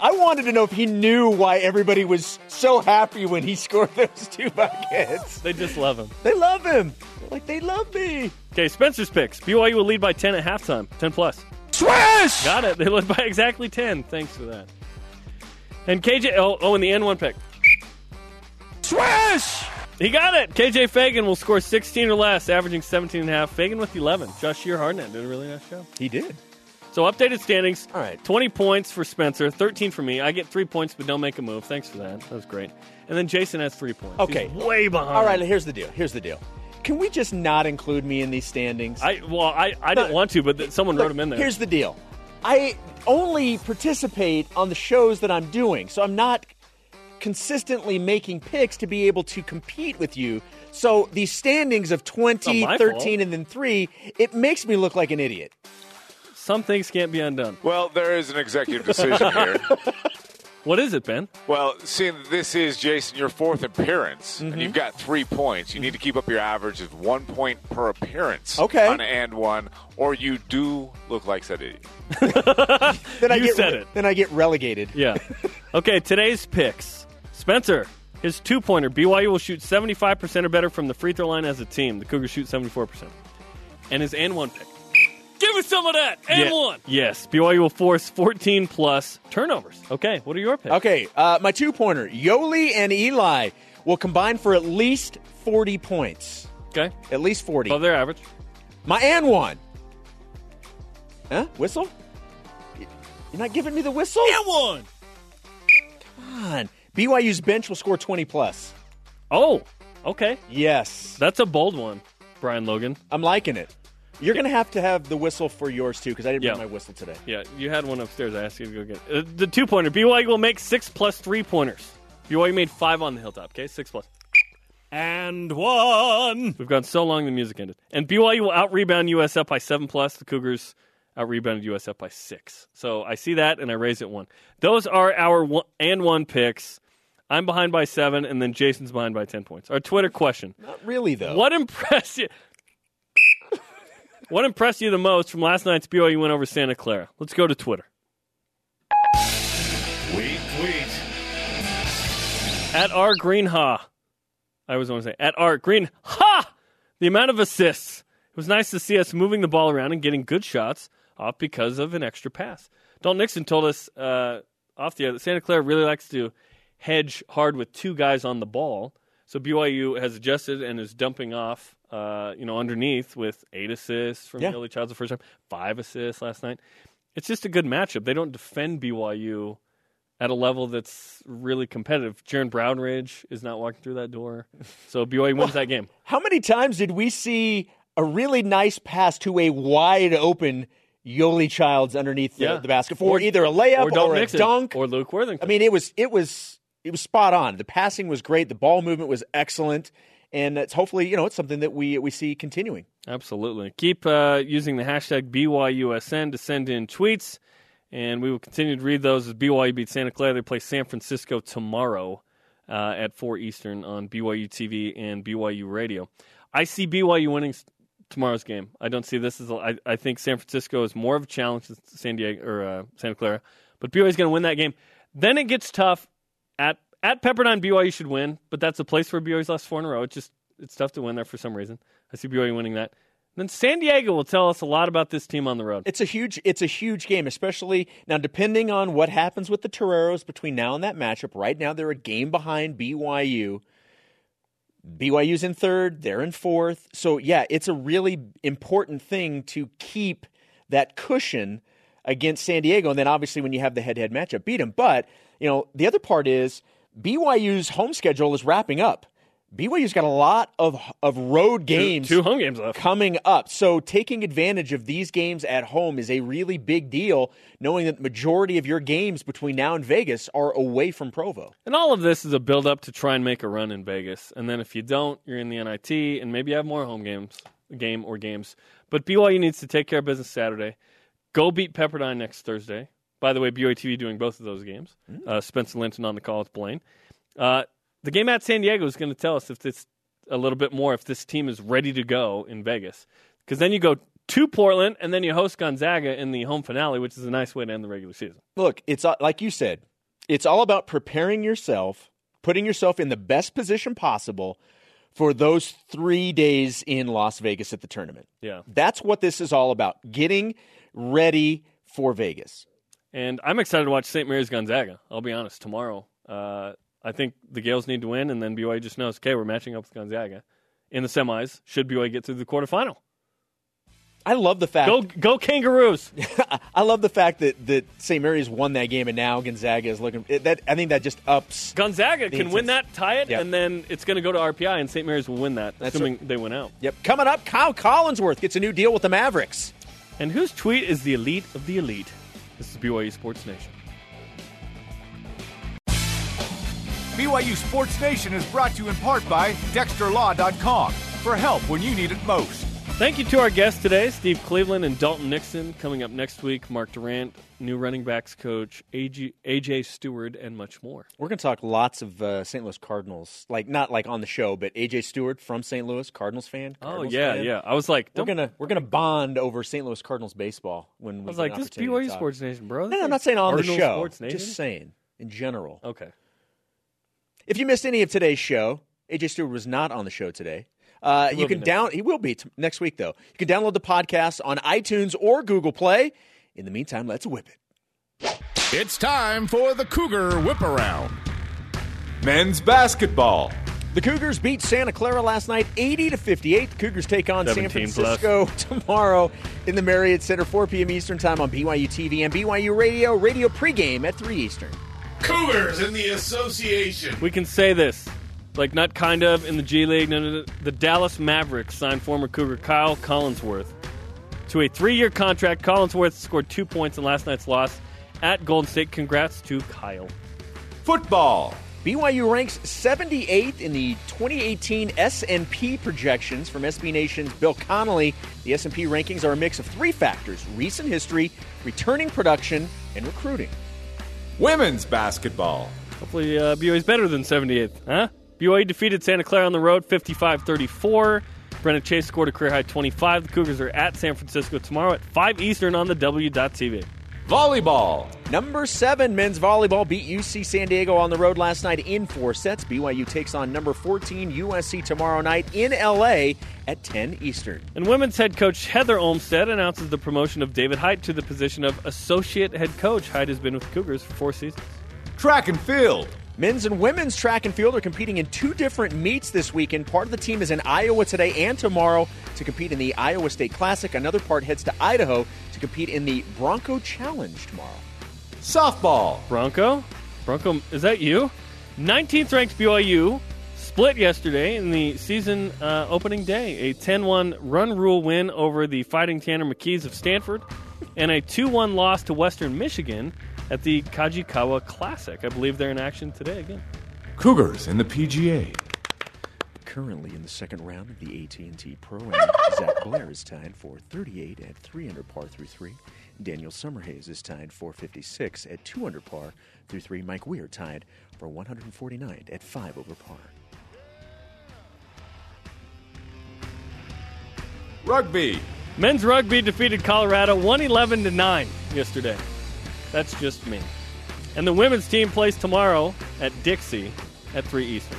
I I wanted to know if he knew why everybody was so happy when he scored those two buckets. They just love him. They love him. Like they love me. Okay, Spencer's picks. BYU will lead by 10 at halftime. 10 plus. Swish! Got it. They led by exactly 10. Thanks for that. And KJ, oh, oh and the N1 pick. Swish! He got it. KJ Feagin will score 16 or less, averaging 17 and a half. Feagin with 11. Jahshire Hardnett did a really nice job. He did. So updated standings. All right. 20 points for Spencer, 13 for me. I get three points, but don't make a move. Thanks for that. That was great. And then Jason has three points. Okay. He's way behind. All right, here's the deal. Here's the deal. can we just not include me in these standings? I well, I, I didn't want to, but th- someone Look, wrote them in there. Here's the deal. I only participate on the shows that I'm doing, so I'm not consistently making picks to be able to compete with you. So the standings of 20, 13, fault. and then 3, it makes me look like an idiot. Some things can't be undone. Well, there is an executive decision here. What is it, Ben? Well, seeing this is Jason your fourth appearance, Mm-hmm. and you've got three points, you need to keep up your average of one point per appearance. Okay. On and one, or you do look like said idiot. Then I You get said it. Then I get relegated. Yeah. okay, today's picks. Spencer, his two pointer. BYU will shoot 75% or better from the free throw line as a team. The Cougars shoot 74%. And his and one pick. Give me some of that. And Yeah. one. Yes. BYU will force 14 plus turnovers. Okay, what are your picks? Okay, uh, my two pointer, Yoeli and Eli will combine for at least 40 points. Okay. At least 40. Above their average. My and one. Huh? Whistle? You're not giving me the whistle? And one. Come on. BYU's bench will score 20 plus. Oh, okay. Yes. That's a bold one, Brian Logan. I'm liking it. You're going to have to have the whistle for yours too because I didn't Yeah. bring my whistle today. Yeah, you had one upstairs. I asked you to go get it. Uh, the two pointer. BYU will make six plus three pointers. BYU made five on the hilltop. Okay, six plus. And one. We've gone so long the music ended. And BYU will out rebound USF by seven plus. The Cougars out rebounded USF by six. So I see that and I raise it one. Those are our one and one picks. I'm behind by seven, and then Jason's behind by ten points. Our Twitter question: Not really though. What impressed you? what impressed you the most from last night's BYU win over Santa Clara? Let's go to Twitter. Tweet, tweet. At R Green Ha. I always want to say at R Green Ha. The amount of assists. It was nice to see us moving the ball around and getting good shots off because of an extra pass. Dalton Nixon told us uh, off the air that Santa Clara really likes to hedge hard with two guys on the ball. So BYU has adjusted and is dumping off, uh, you know, underneath with eight assists from Yeah. Billy Childs the first time, five assists last night. It's just a good matchup. They don't defend BYU at a level that's really competitive. Jared Brownridge is not walking through that door, so BYU wins that game. How many times did we see a really nice pass to a wide open Yoeli Childs underneath the, Yeah. the basket for either a layup or, Dalton a dunk? or Luke Worthington. I mean, it was it was it was spot on. The passing was great. The ball movement was excellent, and it's hopefully you know it's something that we we see continuing. Absolutely. Keep uh, using the hashtag BYUSN to send in tweets, and we will continue to read those as BYU beats Santa Clara. They play San Francisco tomorrow uh, at 4 Eastern on BYU TV and BYU Radio. I see BYU winning tomorrow's game. I don't see this as a, I, I think San Francisco is more of a challenge than San Diego or uh, Santa Clara, but BYU is going to win that game. Then it gets tough at at Pepperdine. BYU should win, but that's a place where BYU's lost four in a row. It's just it's tough to win there for some reason. I see BYU winning that. Then San Diego will tell us a lot about this team on the road. It's a huge it's a huge game, especially now depending on what happens with the Toreros between now and that matchup. Right now they're a game behind BYU. BYU's in third, they're in fourth. So yeah, it's a really important thing to keep that cushion against San Diego, and then obviously when you have the head-to-head matchup, beat them. But you know the other part is BYU's home schedule is wrapping up. BYU's got a lot of of road games, two home games left. coming up. So taking advantage of these games at home is a really big deal, knowing that the majority of your games between now and Vegas are away from Provo. And all of this is a build up to try and make a run in Vegas. And then if you don't, you're in the NIT and maybe you have more home games, game or games. But BYU needs to take care of business Saturday. Go beat Pepperdine next Thursday. By the way, BYU TV doing both of those games. Uh, Spencer Linton on the call with Blaine. Uh, the game at San Diego is going to tell us if this a little bit more if this team is ready to go in Vegas. Because then you go to Portland and then you host Gonzaga in the home finale, which is a nice way to end the regular season. Look, it's uh, like you said, it's all about preparing yourself, putting yourself in the best position possible for those three days in Las Vegas at the tournament. Yeah. That's what this is all about getting ready for Vegas. And I'm excited to watch St. Mary's Gonzaga. I'll be honest. Tomorrow, uh, I think the Gaels need to win, and then BYU just knows, okay, we're matching up with Gonzaga in the semis. Should BYU get through the quarterfinal? I love the fact. Go, go Kangaroos! I love the fact that, that St. Mary's won that game, and now Gonzaga is looking. It, that I think that just ups. Gonzaga can win that, tie it, Yep. and then it's going to go to RPI, and St. Mary's will win that, That's assuming they win out. Yep. Coming up, Kyle Collinsworth gets a new deal with the Mavericks. And whose tweet is the elite of the elite? This is BYU Sports Nation. BYU Sports Nation is brought to you in part by DexterLaw.com for help when you need it most. Thank you to our guests today, Steve Cleveland and Dalton Nixon. Coming up next week, Mark Durant, new running backs coach, AJ, AJ Steward, and much more. We're going to talk lots of uh, St. Louis Cardinals, like not like on the show, but AJ Steward from St. Louis, Cardinals fan. Oh yeah, fan. yeah. I was like, We're gonna we're gonna bond over St. Louis Cardinals baseball when we I was like, an this is opportunity to BYU. Sports Nation, bro. No, no, I'm not saying on the Cardinal show. Sports Nation? Just saying in general. Okay. If you missed any of today's show, AJ Steward was not on the show today. Uh, you will be can next down. He will be t- next week though. You can download the podcast on iTunes or Google Play. In the meantime, let's whip it. It's time for the Cougar Whip Around. Men's basketball. The Cougars beat Santa Clara last night, 80 to 58. The Cougars take on San 17 plus. Francisco tomorrow in the Marriott Center, 4 p.m. Eastern Time on BYU TV and BYU Radio. Radio pregame at 3 Eastern. Cougars in the association. We can say this, like not kind of in the G League. No, no, no. The Dallas Mavericks signed former Cougar Kyle Collinsworth to a three-year contract. Collinsworth scored two points in last night's loss at Golden State. Congrats to Kyle. Football. BYU ranks 78th in the 2018 S&P projections from SB Nation's Bill Connelly. The S&P rankings are a mix of three factors: recent history, returning production, and recruiting. Women's basketball. Hopefully, uh, BYU's better than 78th, huh? BYU defeated Santa Clara on the road 55 34. Brenna Chase scored a career high 25. The Cougars are at San Francisco tomorrow at 5 Eastern on the W.TV. Volleyball. Number seven men's volleyball beat UC San Diego on the road last night in four sets. BYU takes on number 14 USC tomorrow night in LA at 10 Eastern. And women's head coach Heather Olmstead announces the promotion of David Hyte to the position of associate head coach. Hyte has been with the Cougars for four seasons. Track and field. Men's and women's track and field are competing in two different meets this weekend. Part of the team is in Iowa today and tomorrow to compete in the Iowa State Classic. Another part heads to Idaho to compete in the Bronco Challenge tomorrow. Softball. Bronco? Bronco, is that you? 19th ranked BYU split yesterday in the season uh, opening day. A 10 1 run rule win over the Fighting Tanner McKees of Stanford, and a 2 1 loss to Western Michigan at the Kajikawa Classic. I believe they're in action today again. Cougars in the PGA. Currently in the second round of the AT&T Pro Am, Zach Blair is tied for 38 at 3 under par through 3. Daniel Summerhays is tied for 56 at 2 under par through 3. Mike Weir tied for 149 at 5 over par. Rugby. Men's rugby defeated Colorado 111 to 9 yesterday. That's just me. And the women's team plays tomorrow at Dixie at 3 Eastern.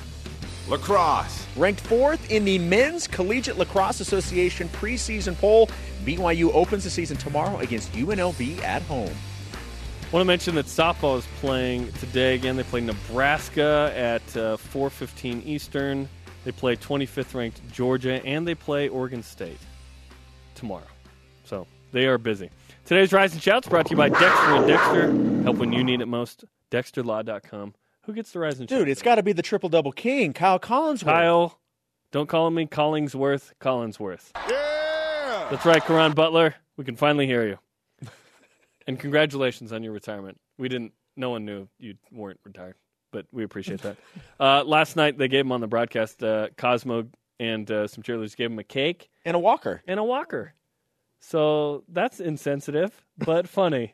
Lacrosse. Ranked fourth in the Men's Collegiate Lacrosse Association preseason poll, BYU opens the season tomorrow against UNLV at home. I want to mention that softball is playing today again. They play Nebraska at uh, 4:15 Eastern. They play 25th ranked Georgia, and they play Oregon State tomorrow. So they are busy. Today's Rise and Shouts brought to you by Dexter and Dexter. Help when you need it most. DexterLaw.com. Who gets the Rising and Shouts? Dude, it's got to be the triple double king, Kyle Collinsworth. Kyle. Don't call me Collingsworth. Collinsworth. Yeah. That's right, Karan Butler. We can finally hear you. and congratulations on your retirement. We didn't. No one knew you weren't retired, but we appreciate that. uh, last night they gave him on the broadcast. Uh, Cosmo and uh, some cheerleaders gave him a cake and a walker and a walker. So that's insensitive, but funny.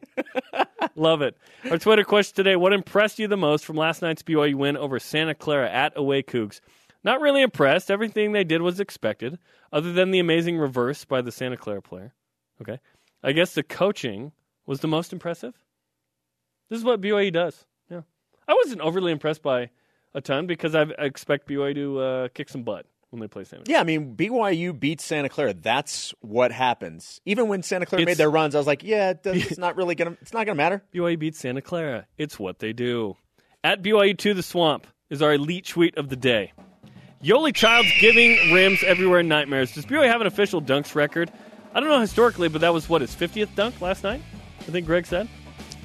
Love it. Our Twitter question today What impressed you the most from last night's BYU win over Santa Clara at away Cougs? Not really impressed. Everything they did was expected, other than the amazing reverse by the Santa Clara player. Okay. I guess the coaching was the most impressive. This is what BYU does. Yeah. I wasn't overly impressed by a ton because I've, expect BYU to uh, kick some butt when they play Santa Yeah, I mean BYU beats Santa Clara. That's what happens. Even when Santa Clara It's- made their runs, I was like, yeah, it does, it's not really gonna. It's not gonna matter. BYU beats Santa Clara. It's what they do. At BYU to the swamp is our elite tweet of the day. Yoeli Child's giving rims everywhere nightmares. Does BYU have an official dunks record? I don't know historically, but that was what his 50th dunk last night. I think Greg said.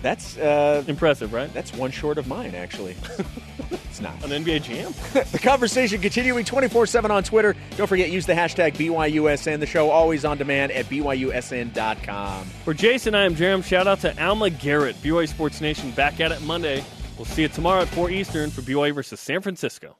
That's uh, impressive, right? That's one short of mine, actually. it's not. An NBA Jam. the conversation continuing 24 7 on Twitter. Don't forget, use the hashtag BYUSN. The show always on demand at BYUSN.com. For Jason, I am Jarom. Shout out to Alma Garrett, BYU Sports Nation, back at it Monday. We'll see you tomorrow at 4 Eastern for BYU versus San Francisco.